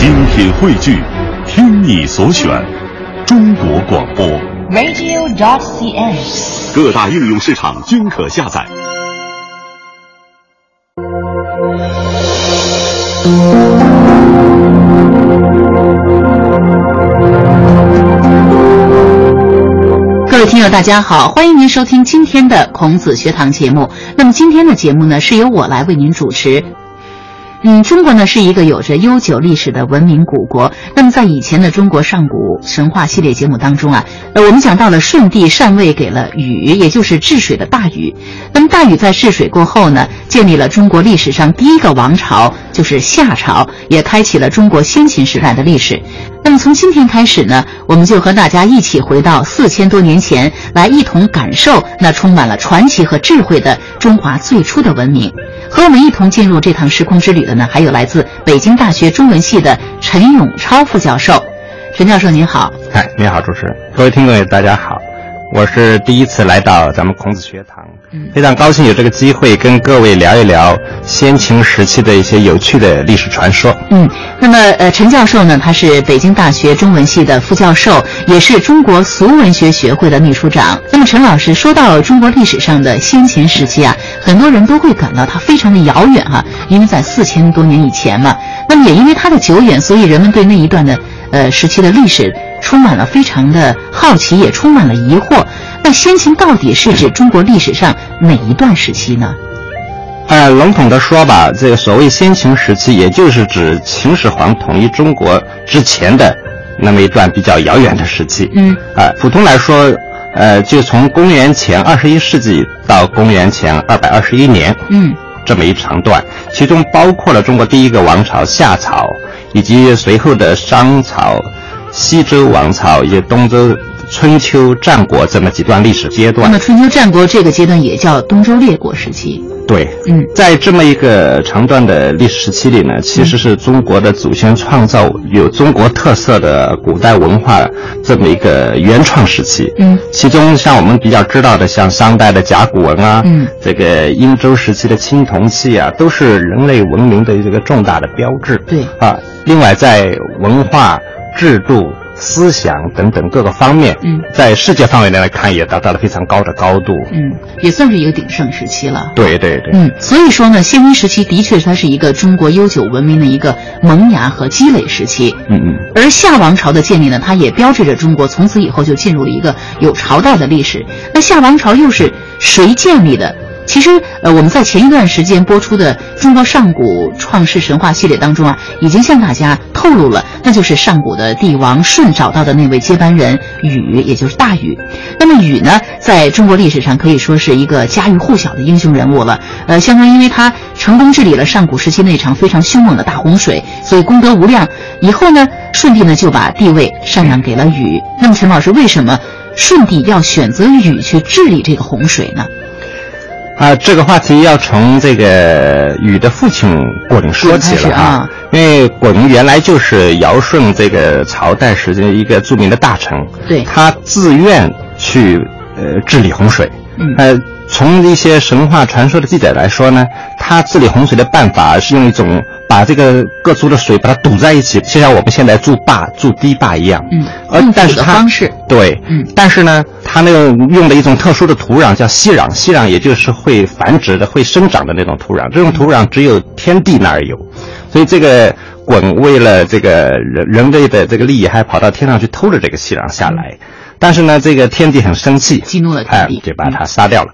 精品汇聚，听你所选，中国广播。radio.cn。各大应用市场均可下载。各位听友，大家好，欢迎您收听今天的孔子学堂节目。那么今天的节目呢，是由我来为您主持。嗯，中国呢是一个有着悠久历史的文明古国。那么在以前的中国上古神话系列节目当中啊，呃，我们讲到了舜帝禅位给了禹，也就是治水的大禹。那么大禹在治水过后呢，建立了中国历史上第一个王朝，就是夏朝，也开启了中国先秦时代的历史。那么从今天开始呢，我们就和大家一起回到四千多年前，来一同感受那充满了传奇和智慧的中华最初的文明。和我们一同进入这趟时空之旅的呢，还有来自北京大学中文系的陈永超副教授。陈教授您好，嗨，你好，主持人，各位听众大家好，我是第一次来到咱们孔子学堂，非常高兴有这个机会跟各位聊一聊先秦时期的一些有趣的历史传说。嗯，那么呃，陈教授呢，他是北京大学中文系的副教授，也是中国俗文学学会的秘书长。那么陈老师说到中国历史上的先秦时期啊，很多人都会感到它非常的遥远哈、因为在四千多年以前嘛。那么也因为它的久远，所以人们对那一段的呃时期的历史充满了非常的好奇，也充满了疑惑。那先秦到底是指中国历史上哪一段时期呢？呃，笼统的说吧，这个所谓先秦时期，也就是指秦始皇统一中国之前的那么一段比较遥远的时期。嗯啊、普通来说，呃，就从公元前二十一世纪到公元前二百二十一年，嗯这么一长段，其中包括了中国第一个王朝夏朝，以及随后的商朝、西周王朝以及东周、春秋、战国这么几段历史阶段那么。春秋战国这个阶段也叫东周列国时期。对，嗯在这么一个长段的历史时期里呢，其实是中国的祖先创造有中国特色的古代文化这么一个原创时期。嗯其中像我们比较知道的，像商代的甲骨文啊，嗯这个殷周时期的青铜器啊，都是人类文明的这个重大的标志。对啊，另外在文化、制度、思想等等各个方面，嗯在世界范围内来看，也达到了非常高的高度。嗯，也算是一个鼎盛时期了。对对对。嗯，所以说呢，先秦时期的确它是一个中国悠久文明的一个萌芽和积累时期。嗯嗯。而夏王朝的建立呢，它也标志着中国从此以后就进入了一个有朝代的历史。那夏王朝又是谁建立的？其实，呃，我们在前一段时间播出的《中国上古创世神话》系列当中啊，已经向大家透露了，那就是上古的帝王舜找到的那位接班人禹，也就是大禹。那么禹呢，在中国历史上可以说是一个家喻户晓的英雄人物了。呃，相当因为他成功治理了上古时期那场非常凶猛的大洪水，所以功德无量。以后呢，舜帝呢就把帝位禅让给了禹。那么陈老师，为什么舜帝要选择禹去治理这个洪水呢？啊，这个话题要从这个禹的父亲鲧说起了啊。因为鲧原来就是尧舜这个朝代时间一个著名的大臣，对。他自愿去呃治理洪水。嗯。呃，从一些神话传说的记载来说呢，他治理洪水的办法是用一种把这个各族的水把它堵在一起，就像我们现在筑坝、筑堤坝一样。嗯而但是他方式。对，嗯。但是呢，它那个用的一种特殊的土壤叫息壤，息壤也就是会繁殖的、会生长的那种土壤。这种土壤只有天地那儿有，所以这个鲧为了这个人人类的这个利益，还跑到天上去偷了这个息壤下来。但是呢，这个天帝很生气，激怒了天就把他杀掉了。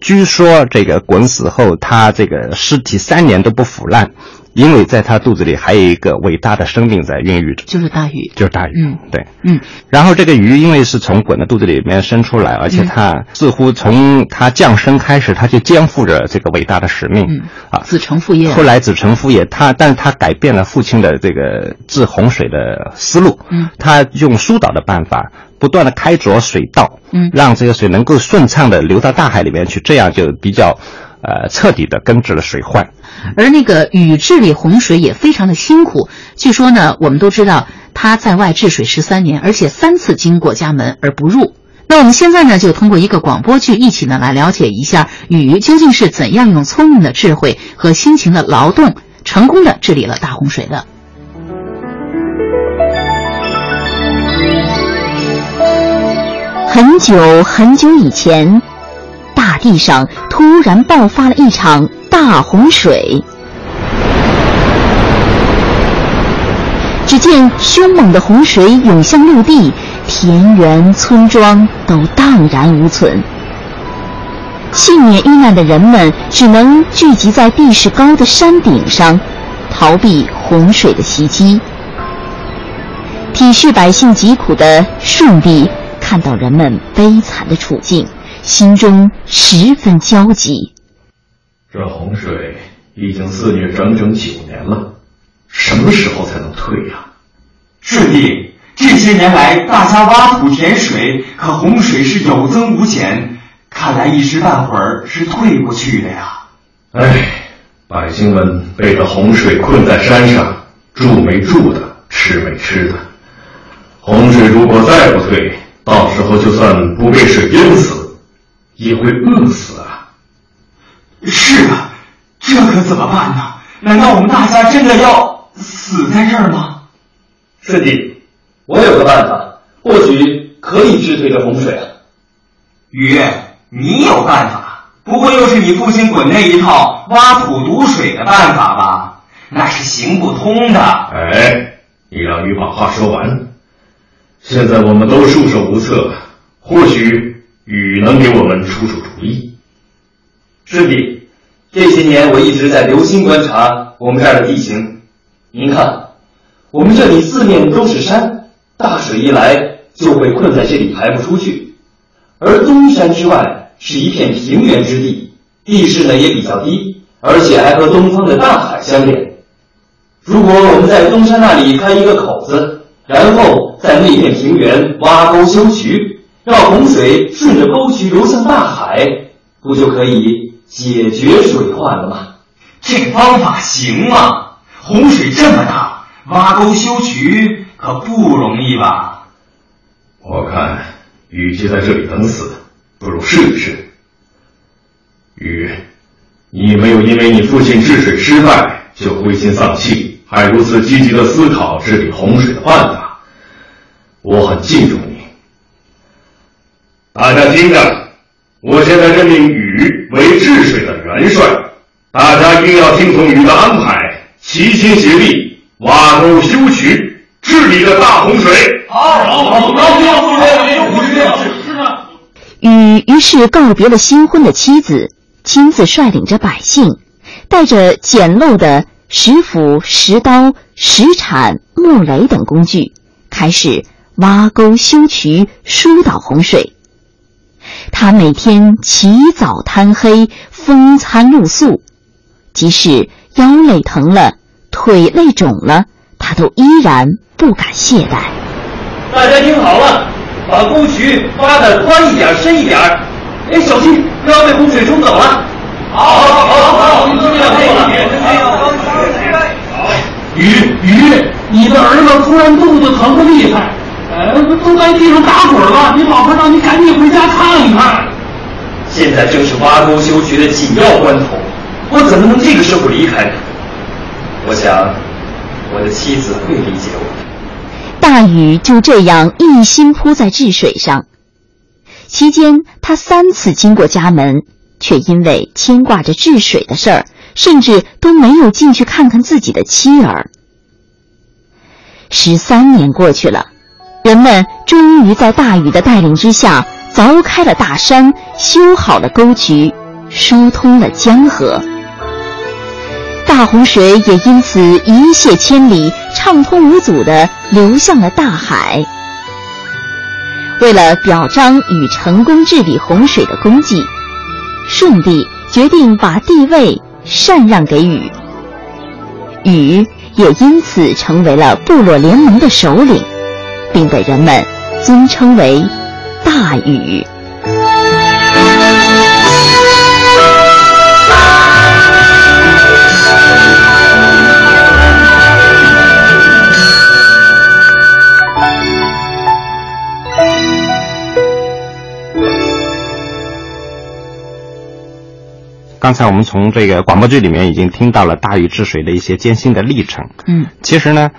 据说这个鲧死后，他这个尸体三年都不腐烂，因为在他肚子里还有一个伟大的生命在孕育着，就是大禹。就是大禹。嗯对。嗯然后这个鱼因为是从鲧的肚子里面生出来，而且它似乎从它降生开始，它就肩负着这个伟大的使命。嗯啊，子承父业。后来子承父业，他但是他改变了父亲的这个治洪水的思路。嗯，他用疏导的办法，不断的开凿水道。嗯让这个水能够顺畅的流到大海里面去，这样就比较。呃，彻底的根治了水患。而那个禹治理洪水也非常的辛苦。据说呢，我们都知道他在外治水十三年，而且三次经过家门而不入。那我们现在呢，就通过一个广播剧一起呢来了解一下禹究竟是怎样用聪明的智慧和辛勤的劳动，成功的治理了大洪水的。很久很久以前，大地上突然爆发了一场大洪水。只见凶猛的洪水涌向陆地，田园村庄都荡然无存。幸免遇难的人们只能聚集在地势高的山顶上，逃避洪水的袭击。体恤百姓疾苦的顺帝看到人们悲惨的处境，心中十分焦急。这洪水已经肆虐整整九年了，什么时候才能退呀？顺帝，这些年来大家挖土填水，可洪水是有增无减。看来一时半会儿是退不去的呀！唉，百姓们被这洪水困在山上，住没住的，吃没吃的。洪水如果再不退，到时候就算不被水淹死，也会饿死啊！是啊，这可怎么办呢？难道我们大家真的要死在这儿吗？师弟，我有个办法，或许可以治退这洪水啊。雨。你有办法，不过又是你父亲滚那一套挖土堵水的办法吧？那是行不通的。哎，你让雨把话说完。现在我们都束手无策，或许雨能给我们出出主意。师弟，这些年我一直在留心观察我们这儿的地形。您看，我们这里四面都是山，大水一来就会困在这里排不出去，而东山之外。是一片平原之地，地势呢也比较低，而且还和东方的大海相连。如果我们在东山那里开一个口子，然后在那片平原挖沟修渠，让洪水顺着沟渠流向大海，不就可以解决水患了吗？这个方法行吗？洪水这么大，挖沟修渠可不容易吧？我看，与其在这里等死。不如试一试。雨，你没有因为你父亲治水失败就灰心丧气，还如此积极的思考治理洪水的办法，我很敬重你。大家听着，我现在任命禹为治水的元帅，大家一定要听从禹的安排，齐心协力挖沟修渠，治理这大洪水。好，好，好，好，禹于是告别了新婚的妻子，亲自率领着百姓，带着简陋的石斧、石刀、石铲、木雷等工具，开始挖沟修渠，疏导洪水。他每天起早贪黑，风餐露宿，即使腰累疼了、腿累肿了，他都依然不敢懈怠。大家听好了。把沟渠挖的宽一点、深一点，哎，小心不要被洪水冲走了。好，好，好，好，你尽量配合。雨雨，你的儿子突然肚子疼的厉害，呃，都在地上打滚了。你老婆让你赶紧回家看一看。现在正是挖沟修渠的紧要关头，我怎么能这个时候离开呢？我想，我的妻子会理解我的。大禹就这样一心扑在治水上，期间他三次经过家门，却因为牵挂着治水的事儿，甚至都没有进去看看自己的妻儿。十三年过去了，人们终于在大禹的带领之下凿开了大山，修好了沟渠，疏通了江河。大洪水也因此一泻千里，畅通无阻地流向了大海。为了表彰禹成功治理洪水的功绩，舜帝决定把帝位禅让给禹，禹也因此成为了部落联盟的首领，并被人们尊称为大禹。刚才我们从这个广播剧里面已经听到了大禹治水的一些艰辛的历程。嗯，其实呢，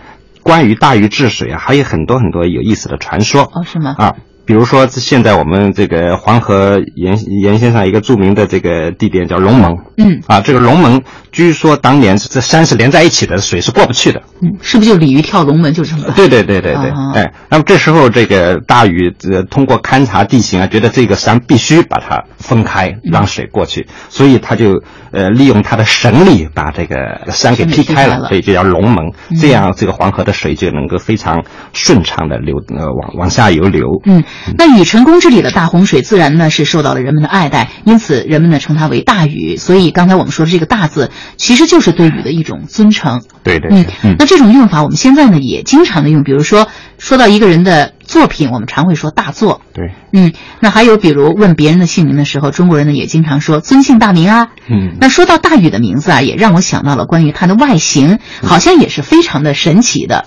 关于大禹治水啊，还有很多很多有意思的传说。哦，是吗？啊。比如说，现在我们这个黄河沿沿线上一个著名的这个地点叫龙门，嗯，啊，这个龙门据说当年这山是连在一起的，水是过不去的，嗯，是不是就鲤鱼跳龙门就这么？对对对对对，哎，那么这时候这个大禹呃通过勘察地形啊，觉得这个山必须把它分开，让水过去，所以他就呃利用他的神力把这个山给劈开了，所以就叫龙门，这样这个黄河的水就能够非常顺畅的流呃往往下游流，嗯。那禹成功治理的大洪水，自然呢是受到了人们的爱戴，因此人们呢称它为大禹。所以刚才我们说的这个“大”字，其实就是对禹的一种尊称。对对，嗯，那这种用法我们现在呢也经常的用，比如说说到一个人的作品，我们常会说大作。对，嗯，那还有比如问别人的姓名的时候，中国人呢也经常说尊姓大名啊。嗯，那说到大禹的名字啊，也让我想到了关于他的外形，好像也是非常的神奇的。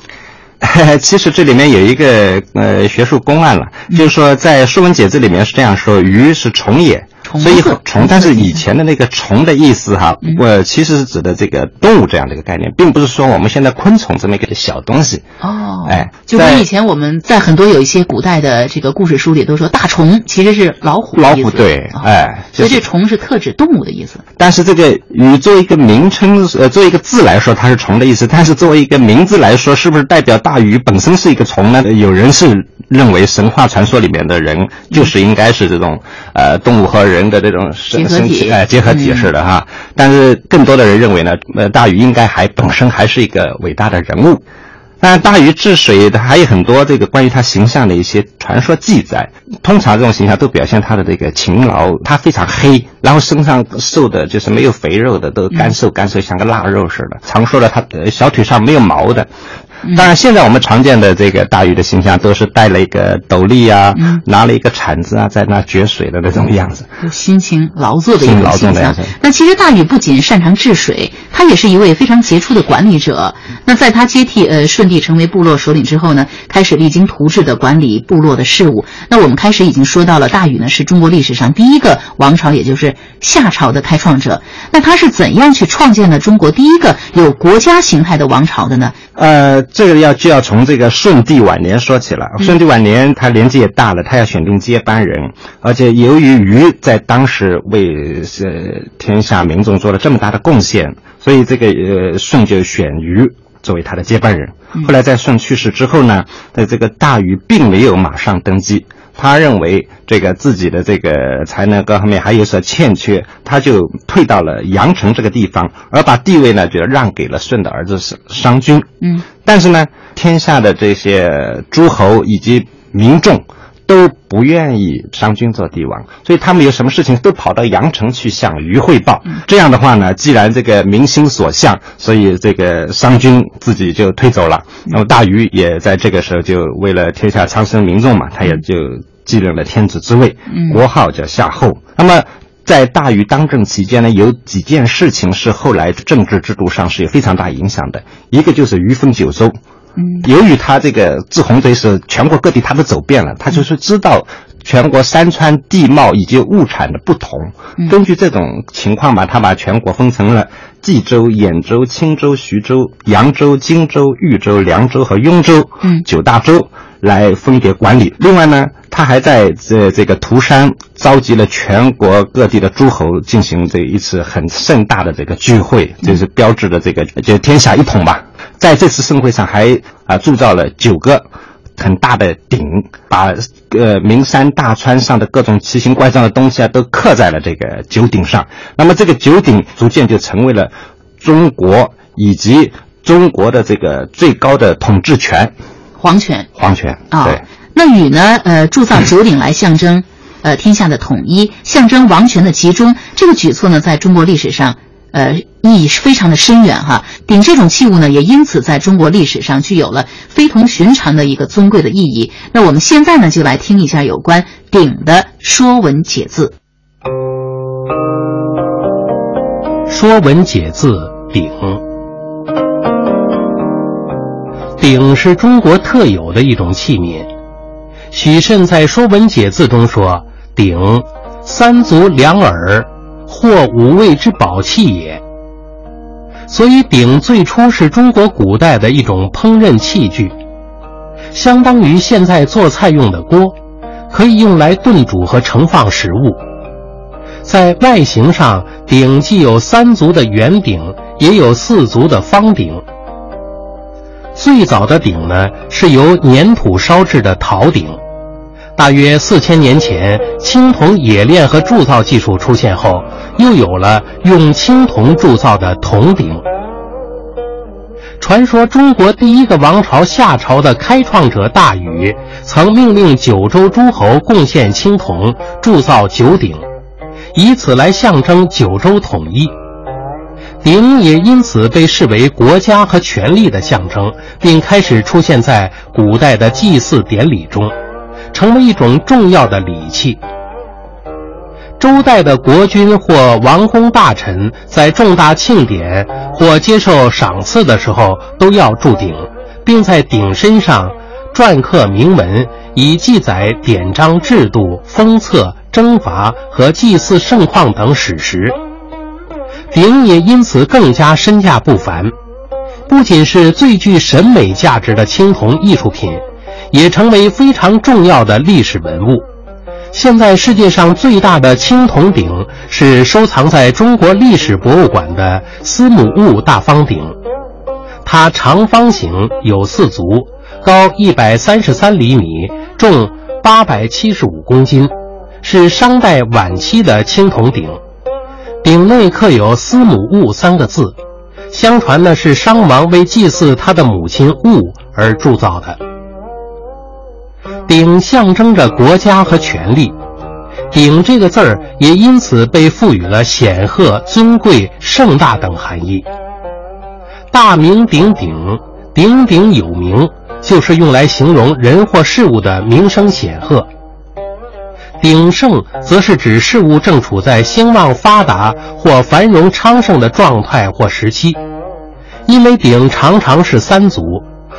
其实这里面有一个呃学术公案了，就是说在《说文解字》里面是这样说：“鱼是虫也。”所以虫，但是以前的那个虫的意思哈，我其实是指的这个动物这样的一个概念，并不是说我们现在昆虫这么一个小东西。哦，哎，就跟以前我们在很多有一些古代的这个故事书里都说大虫其实是老虎。老虎对，哎，所以这虫是特指动物的意思。但是这个鱼作为一个名称，呃，作为一个字来说，它是虫的意思；但是作为一个名字来说，是不是代表大鱼本身是一个虫呢？有人是认为神话传说里面的人就是应该是这种呃动物和人。的这种生生体哎结合体式的哈，但是更多的人认为呢，呃，大禹应该还本身还是一个伟大的人物。当然，大禹治水的还有很多这个关于他形象的一些传说记载。通常这种形象都表现他的这个勤劳，他非常黑，然后身上瘦的就是没有肥肉的，都干瘦干瘦，像个腊肉似的。常说的他小腿上没有毛的。当然，现在我们常见的这个大禹的形象都是戴了一个斗笠啊，拿了一个铲子啊，在那掘水的那种样子，辛勤劳作的一种形象。那其实大禹不仅擅长治水，他也是一位非常杰出的管理者。那在他接替呃舜帝成为部落首领之后呢，开始励精图治的管理部落的事务。那我们开始已经说到了，大禹呢是中国历史上第一个王朝，也就是夏朝的开创者。那他是怎样去创建了中国第一个有国家形态的王朝的呢？呃。这个要就要从这个舜帝晚年说起了。舜帝晚年，他年纪也大了，他要选定接班人，而且由于禹在当时为呃天下民众做了这么大的贡献，所以这个呃舜就选禹作为他的接班人。后来在舜去世之后呢，在这个大禹并没有马上登基。他认为这个自己的这个才能各方面还有所欠缺，他就退到了阳城这个地方，而把地位呢就让给了舜的儿子商商均。嗯，但是呢，天下的这些诸侯以及民众都不愿意商君做帝王，所以他们有什么事情都跑到阳城去向禹汇报。这样的话呢，既然这个民心所向，所以这个商君自己就退走了。那么大禹也在这个时候就为了天下苍生民众嘛，他也就。继任了天子之位，国号叫夏后。那么，在大禹当政期间呢，有几件事情是后来政治制度上是有非常大影响的。一个就是禹封九州，嗯，由于他这个治洪水是全国各地他都走遍了，他就是知道全国山川地貌以及物产的不同。根据这种情况吧，他把全国分成了冀州、兖州、青州、徐州、扬州、荆州、豫州、凉州和雍州，嗯，九大州。来分别管理。另外呢，他还在这这个涂山召集了全国各地的诸侯，进行这一次很盛大的这个聚会，就是标志着这个就天下一统吧。在这次盛会上，还啊铸造了九个很大的鼎，把呃名山大川上的各种奇形怪状的东西啊都刻在了这个九鼎上。那么这个九鼎逐渐就成为了中国以及中国的这个最高的统治权。皇权，皇权啊。对，那禹呢？呃，铸造九鼎来象征，呃，天下的统一，象征王权的集中。这个举措呢，在中国历史上，呃，意义是非常的深远哈。鼎这种器物呢，也因此在中国历史上具有了非同寻常的一个尊贵的意义。那我们现在呢，就来听一下有关鼎的《说文解字》。《说文解字》鼎。鼎是中国特有的一种器皿。许慎在《说文解字》中说：“鼎，三足两耳，或五味之宝器也。”所以鼎最初是中国古代的一种烹饪器具，相当于现在做菜用的锅，可以用来炖煮和盛放食物。在外形上，鼎既有三足的圆鼎，也有四足的方鼎。最早的鼎呢，是由粘土烧制的陶鼎。大约四千年前，青铜冶炼和铸造技术出现后，又有了用青铜铸造的铜鼎。传说中国第一个王朝夏朝的开创者大禹，曾命令九州诸侯贡献青铜，铸造九鼎，以此来象征九州统一。鼎也因此被视为国家和权力的象征，并开始出现在古代的祭祀典礼中，成为一种重要的礼器。周代的国君或王公大臣在重大庆典或接受赏赐的时候，都要铸鼎，并在鼎身上篆刻铭文，以记载典章制度、封册、征伐和祭祀盛况等史实。鼎也因此更加身价不凡，不仅是最具审美价值的青铜艺术品，也成为非常重要的历史文物。现在世界上最大的青铜鼎是收藏在中国历史博物馆的司母戊大方鼎，它长方形，有四足，高一百三十三厘米，重八百七十五公斤，是商代晚期的青铜鼎。鼎内刻有“司母戊”三个字，相传呢是商王为祭祀他的母亲戊而铸造的。鼎象征着国家和权力，鼎这个字儿也因此被赋予了显赫、尊贵、盛大等含义。大名鼎鼎，鼎鼎有名，就是用来形容人或事物的名声显赫。鼎盛则是指事物正处在兴旺发达或繁荣昌盛的状态或时期，因为鼎常常是三足，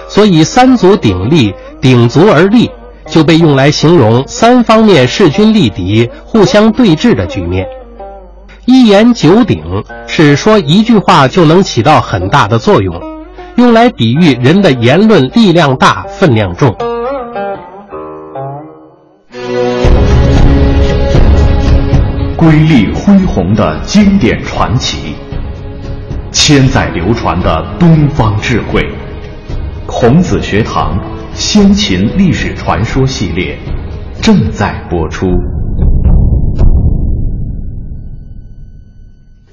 所以三足鼎立，鼎足而立，就被用来形容三方面势均力敌、互相对峙的局面。一言九鼎是说一句话就能起到很大的作用，用来比喻人的言论力量大、分量重。瑰丽恢宏的经典传奇，千载流传的东方智慧，孔子学堂先秦历史传说系列正在播出。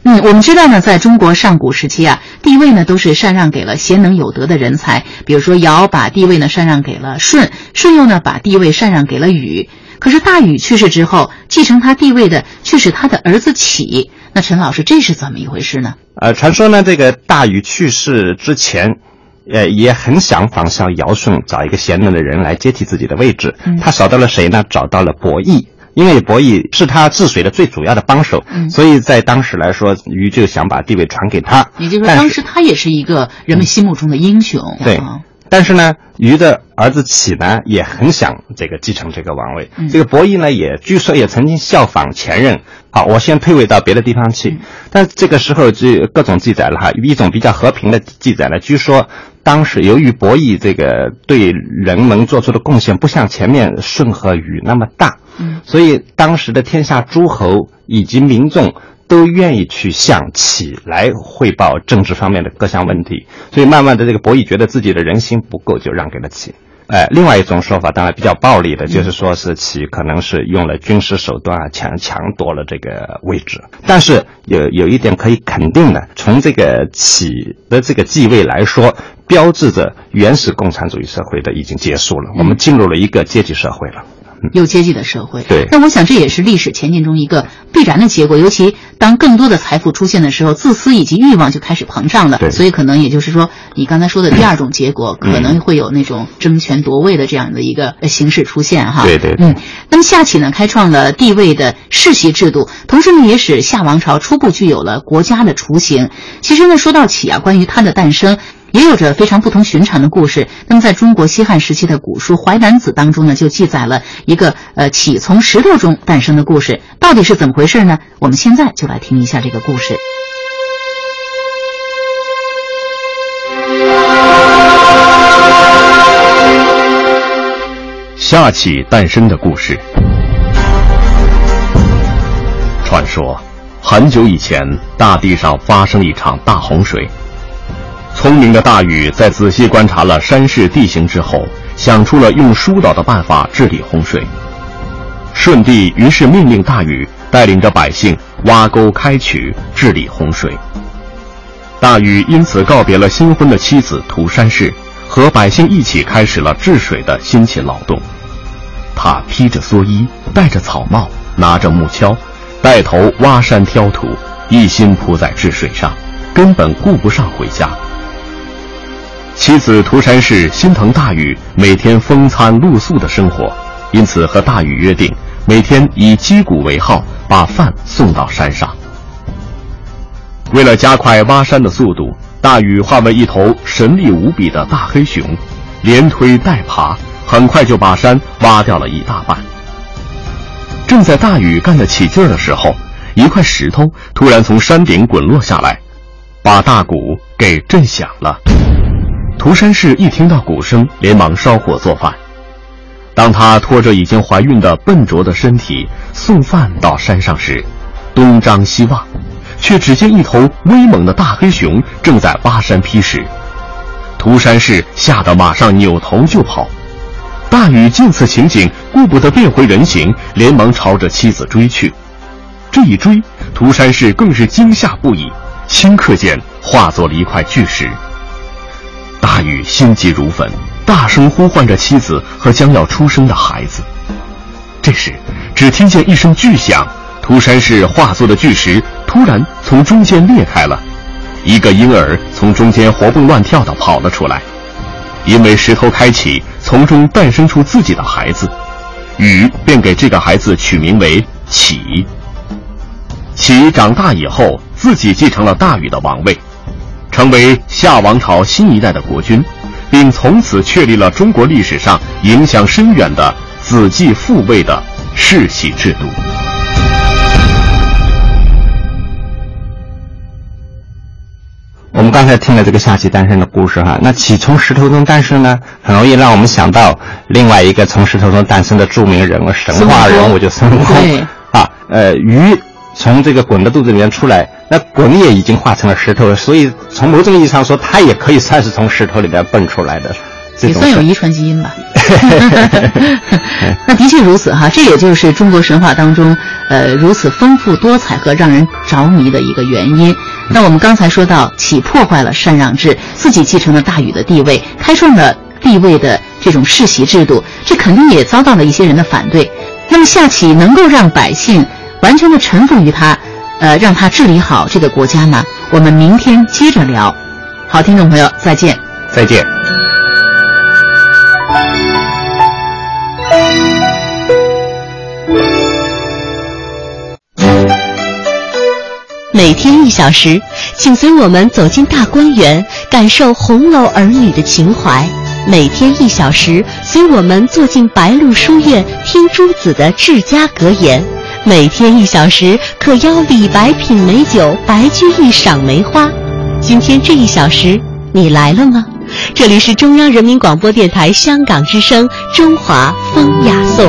嗯，我们知道呢，在中国上古时期啊，地位呢都是禅让给了贤能有德的人才，比如说尧把地位呢禅让给了舜，舜又呢把地位禅让给了禹。可是大禹去世之后，继承他地位的却是他的儿子启。那陈老师，这是怎么一回事呢？呃，传说呢，这个大禹去世之前，呃，也很想仿效尧舜，找一个贤能的人来接替自己的位置。嗯他找到了谁呢？找到了伯益，因为伯益是他治水的最主要的帮手，嗯所以在当时来说，禹就想把地位传给他。也就是说，当时他也是一个人们心目中的英雄。对啊但是呢，禹的儿子启呢也很想这个继承这个王位。嗯这个伯益呢也据说也曾经效仿前任，好，我先退位到别的地方去。嗯但这个时候就各种记载了哈，一种比较和平的记载呢，据说当时由于博弈这个对人们做出的贡献不像前面舜和禹那么大，嗯所以当时的天下诸侯以及民众都愿意去向启来汇报政治方面的各项问题，所以慢慢的这个博弈觉得自己的人心不够，就让给了启。呃，另外一种说法，当然比较暴力的，就是说是其可能是用了军事手段啊，强强夺了这个位置。但是有有一点可以肯定的，从这个起的这个继位来说，标志着原始共产主义社会的已经结束了，我们进入了一个阶级社会了。有阶级的社会。对那我想这也是历史前进中一个必然的结果，尤其当更多的财富出现的时候，自私以及欲望就开始膨胀了。对所以可能也就是说，你刚才说的第二种结果，可能会有那种争权夺位的这样的一个呃形式出现哈。对对对嗯，那么夏启呢，开创了地位的世袭制度，同时呢，也使夏王朝初步具有了国家的雏形。其实呢，说到启啊，关于它的诞生。也有着非常不同寻常的故事。那么，在中国西汉时期的古书《淮南子》当中呢，就记载了一个呃，起从石头中诞生的故事。到底是怎么回事呢？我们现在就来听一下这个故事。夏启诞生的故事。传说，很久以前，大地上发生了一场大洪水。聪明的大禹在仔细观察了山势地形之后，想出了用疏导的办法治理洪水。舜帝于是命令大禹带领着百姓挖沟开渠，治理洪水。大禹因此告别了新婚的妻子涂山氏，和百姓一起开始了治水的辛勤劳动。他披着蓑衣，戴着草帽，拿着木锹，带头挖山挑土，一心扑在治水上，根本顾不上回家。妻子涂山氏心疼大禹每天风餐露宿的生活，因此和大禹约定，每天以击鼓为号，把饭送到山上。为了加快挖山的速度，大禹化为一头神力无比的大黑熊，连推带爬，很快就把山挖掉了一大半。正在大禹干得起劲儿的时候，一块石头突然从山顶滚落下来，把大鼓给震响了。涂山氏一听到鼓声，连忙烧火做饭。当他拖着已经怀孕的笨拙的身体送饭到山上时，东张西望。却只见一头威猛的大黑熊正在挖山劈石，涂山氏吓得马上扭头就跑。大禹见此情景，顾不得变回人形，连忙朝着妻子追去。这一追，涂山氏更是惊吓不已，顷刻间化作了一块巨石。大禹心急如焚，大声呼唤着妻子和将要出生的孩子。这时，只听见一声巨响，涂山氏化作的巨石。突然从中间裂开了，一个婴儿从中间活蹦乱跳的跑了出来。因为石头开启，从中诞生出自己的孩子，禹便给这个孩子取名为启。启长大以后，自己继承了大禹的王位，成为夏王朝新一代的国君，并从此确立了中国历史上影响深远的子继父位的世袭制度。我们刚才听了这个夏启诞生的故事哈，那启从石头中诞生呢，很容易让我们想到另外一个从石头中诞生的著名人物、神话人物，就孙悟空啊。呃，鱼从这个滚的肚子里面出来，那鲧也已经化成了石头了，所以从某种意义上说，它也可以算是从石头里面蹦出来的。也算有遗传基因吧。那的确如此哈，这也就是中国神话当中呃如此丰富多彩和让人着迷的一个原因。那我们刚才说到，启破坏了禅让制，自己继承了大禹的地位，开创了地位的这种世袭制度，这肯定也遭到了一些人的反对。那么夏启能够让百姓完全的臣服于他，呃，让他治理好这个国家呢？我们明天接着聊。好，听众朋友，再见。再见。每天一小时，请随我们走进大观园，感受红楼儿女的情怀；每天一小时，随我们坐进白鹿书院，听朱子的治家格言；每天一小时，可邀李白品美酒，白居易赏梅花。今天这一小时，你来了吗？这里是中央人民广播电台香港之声《中华风雅颂》。